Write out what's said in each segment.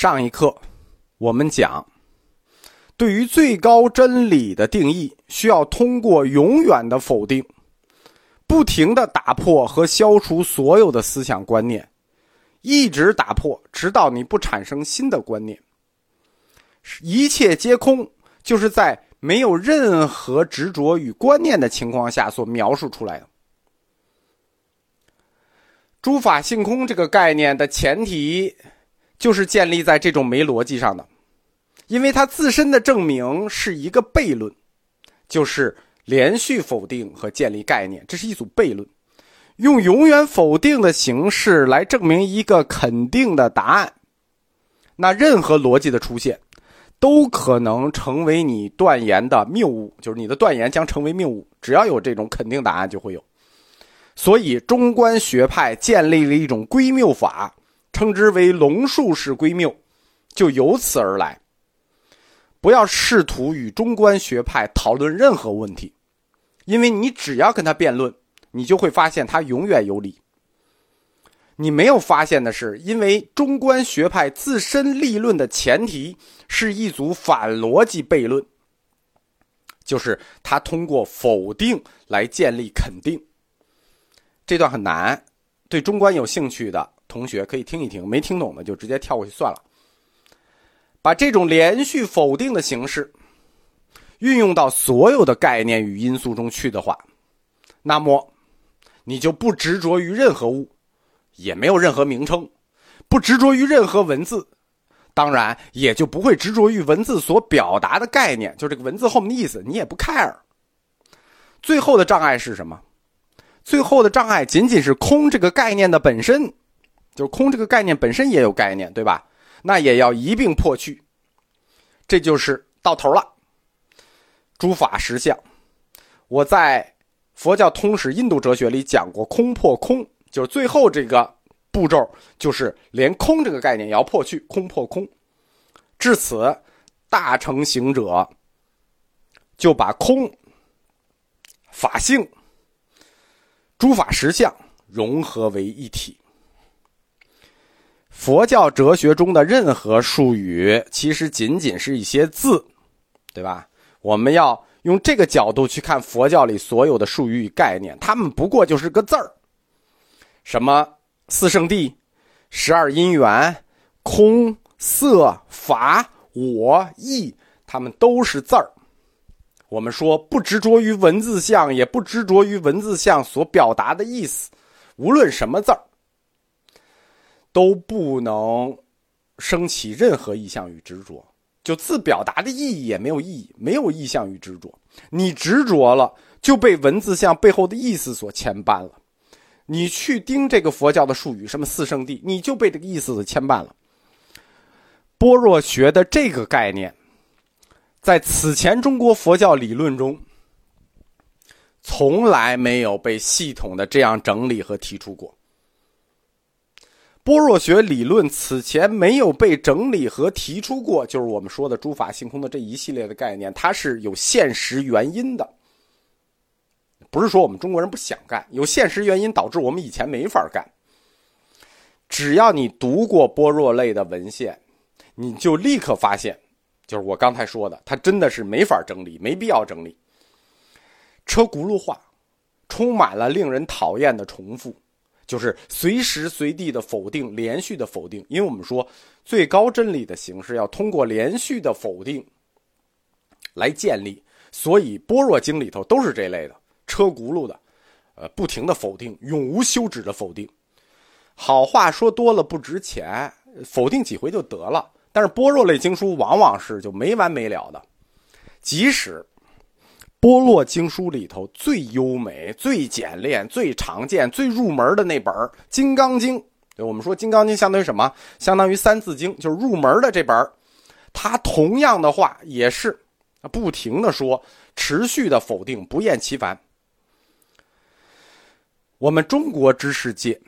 上一课，我们讲，对于最高真理的定义，需要通过永远的否定，不停的打破和消除所有的思想观念，一直打破，直到你不产生新的观念。一切皆空，就是在没有任何执着与观念的情况下所描述出来的。诸法性空这个概念的前提。就是建立在这种没逻辑上的，因为它自身的证明是一个悖论，就是连续否定和建立概念，这是一组悖论，用永远否定的形式来证明一个肯定的答案，那任何逻辑的出现，都可能成为你断言的谬误，就是你的断言将成为谬误，只要有这种肯定答案就会有，所以中观学派建立了一种归谬法。称之为龙树式归谬，就由此而来。不要试图与中观学派讨论任何问题，因为你只要跟他辩论，你就会发现他永远有理。你没有发现的是，因为中观学派自身立论的前提是一组反逻辑悖论，就是他通过否定来建立肯定。这段很难，对中观有兴趣的。同学可以听一听，没听懂的就直接跳过去算了。把这种连续否定的形式运用到所有的概念与因素中去的话，那么你就不执着于任何物，也没有任何名称，不执着于任何文字，当然也就不会执着于文字所表达的概念，就这个文字后面的意思，你也不 care。最后的障碍是什么？最后的障碍仅仅是空这个概念的本身。就是空这个概念本身也有概念，对吧？那也要一并破去。这就是到头了。诸法实相，我在佛教通史印度哲学里讲过，空破空，就是最后这个步骤，就是连空这个概念也要破去，空破空。至此，大成行者就把空、法性、诸法实相融合为一体。佛教哲学中的任何术语，其实仅仅是一些字，对吧？我们要用这个角度去看佛教里所有的术语与概念，它们不过就是个字儿。什么四圣谛、十二因缘、空、色、法、我、意，它们都是字儿。我们说不执着于文字相，也不执着于文字相所表达的意思，无论什么字儿。都不能升起任何意向与执着，就字表达的意义也没有意义，没有意向与执着。你执着了，就被文字像背后的意思所牵绊了。你去盯这个佛教的术语，什么四圣谛，你就被这个意思牵绊了。般若学的这个概念，在此前中国佛教理论中，从来没有被系统的这样整理和提出过。般若学理论此前没有被整理和提出过，就是我们说的诸法性空的这一系列的概念，它是有现实原因的，不是说我们中国人不想干，有现实原因导致我们以前没法干。只要你读过般若类的文献，你就立刻发现，就是我刚才说的，它真的是没法整理，没必要整理。车轱辘话，充满了令人讨厌的重复。就是随时随地的否定，连续的否定，因为我们说最高真理的形式要通过连续的否定来建立，所以般若经里头都是这类的车轱辘的，呃，不停的否定，永无休止的否定。好话说多了不值钱，否定几回就得了。但是般若类经书往往是就没完没了的，即使。般若经书里头最优美、最简练、最常见、最入门的那本《金刚经》，我们说，《金刚经》相当于什么？相当于《三字经》，就是入门的这本它同样的话也是不停的说，持续的否定，不厌其烦。我们中国知识界，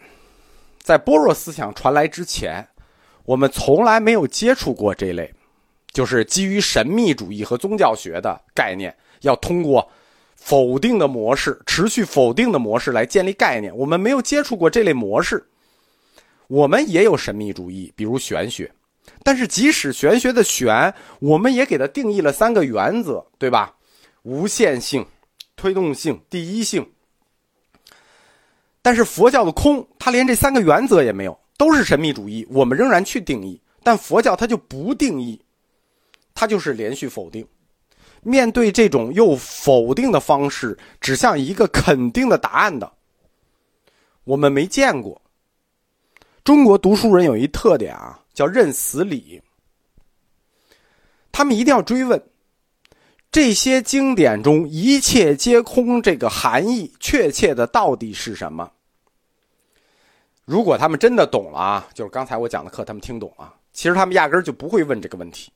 在般若思想传来之前，我们从来没有接触过这类，就是基于神秘主义和宗教学的概念。要通过否定的模式、持续否定的模式来建立概念。我们没有接触过这类模式，我们也有神秘主义，比如玄学，但是即使玄学的玄，我们也给它定义了三个原则，对吧？无限性、推动性、第一性。但是佛教的空，它连这三个原则也没有，都是神秘主义。我们仍然去定义，但佛教它就不定义，它就是连续否定。面对这种用否定的方式指向一个肯定的答案的，我们没见过。中国读书人有一特点啊，叫认死理。他们一定要追问这些经典中“一切皆空”这个含义确切的到底是什么。如果他们真的懂了啊，就是刚才我讲的课，他们听懂了，其实他们压根儿就不会问这个问题，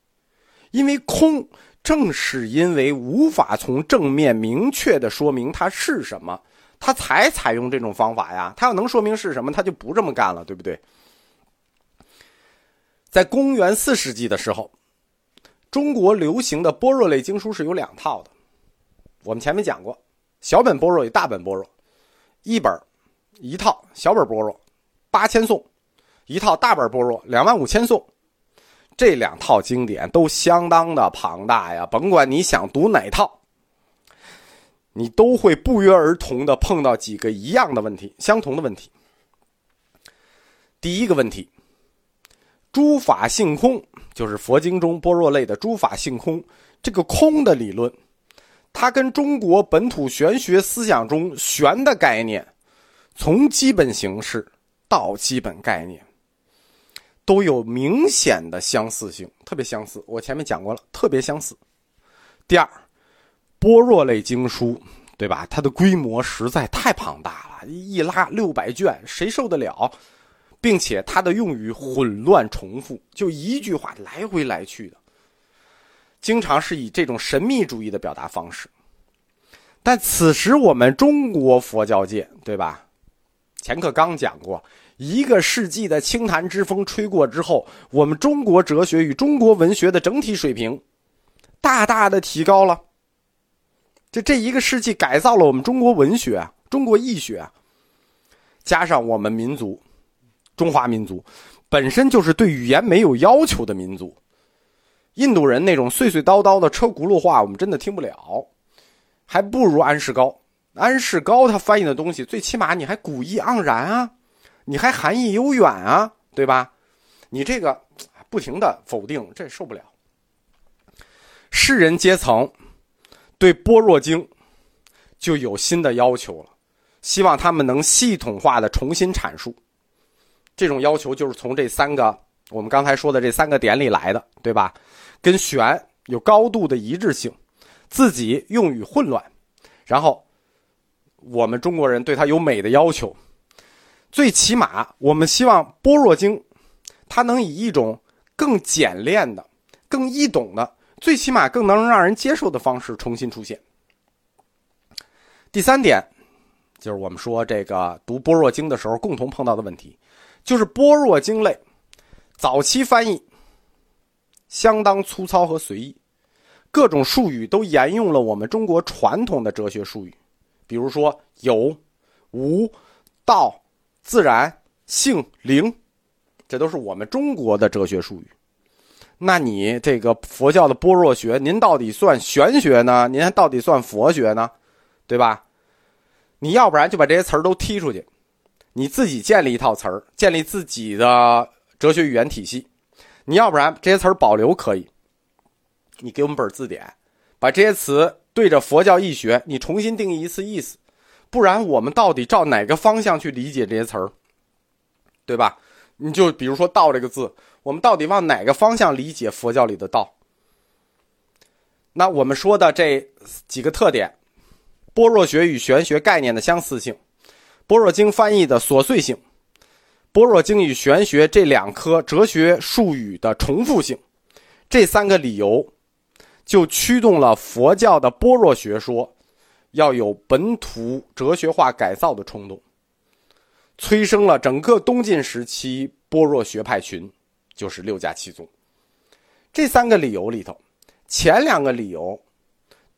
因为空正是因为无法从正面明确的说明它是什么。它才采用这种方法呀！它要能说明是什么，它就不这么干了，对不对？在公元四世纪的时候，中国流行的般若类经书是有两套的。我们前面讲过，小本般若与大本般若，一本一套小本般若八千颂，一套大本般若两万五千颂。这两套经典都相当的庞大呀，甭管你想读哪套。你都会不约而同的碰到几个一样的问题，相同的问题。第一个问题，诸法性空，就是佛经中般若类的诸法性空，这个空的理论，它跟中国本土玄学思想中玄的概念，从基本形式到基本概念，都有明显的相似性，特别相似。我前面讲过了，特别相似。第二。般若类经书，对吧？它的规模实在太庞大了，一拉六百卷，谁受得了？并且它的用语混乱重复，就一句话来回来去的，经常是以这种神秘主义的表达方式。但此时我们中国佛教界，对吧？前课刚讲过，一个世纪的清谈之风吹过之后，我们中国哲学与中国文学的整体水平，大大的提高了。就这一个世纪改造了我们中国文学、中国易学，加上我们民族，中华民族本身就是对语言没有要求的民族。印度人那种碎碎叨叨的车轱辘话，我们真的听不了，还不如安世高。安世高他翻译的东西，最起码你还古意盎然啊，你还含义悠远啊，对吧？你这个不停的否定，这受不了。士人阶层。对《般若经》就有新的要求了，希望他们能系统化的重新阐述。这种要求就是从这三个我们刚才说的这三个点里来的，对吧？跟玄有高度的一致性，自己用语混乱，然后我们中国人对它有美的要求。最起码，我们希望《般若经》它能以一种更简练的、更易懂的。最起码更能让人接受的方式重新出现。第三点，就是我们说这个读《般若经》的时候共同碰到的问题，就是《般若经》类早期翻译相当粗糙和随意，各种术语都沿用了我们中国传统的哲学术语，比如说有、无、道、自然、性、灵，这都是我们中国的哲学术语。那你这个佛教的般若学，您到底算玄学呢？您到底算佛学呢？对吧？你要不然就把这些词儿都踢出去，你自己建立一套词儿，建立自己的哲学语言体系。你要不然这些词儿保留可以，你给我们本字典，把这些词对着佛教义学，你重新定义一次意思。不然我们到底照哪个方向去理解这些词儿？对吧？你就比如说“道”这个字。我们到底往哪个方向理解佛教里的道？那我们说的这几个特点：般若学与玄学概念的相似性，般若经翻译的琐碎性，般若经与玄学这两科哲学术语的重复性，这三个理由，就驱动了佛教的般若学说要有本土哲学化改造的冲动，催生了整个东晋时期般若学派群。就是六家七宗，这三个理由里头，前两个理由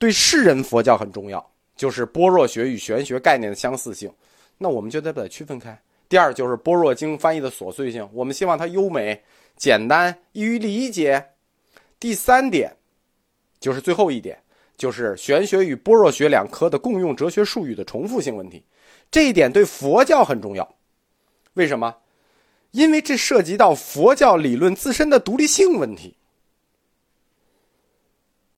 对世人佛教很重要，就是般若学与玄学概念的相似性。那我们就得把它区分开。第二就是《般若经》翻译的琐碎性，我们希望它优美、简单、易于理解。第三点，就是最后一点，就是玄学与般若学两科的共用哲学术语的重复性问题。这一点对佛教很重要。为什么？因为这涉及到佛教理论自身的独立性问题。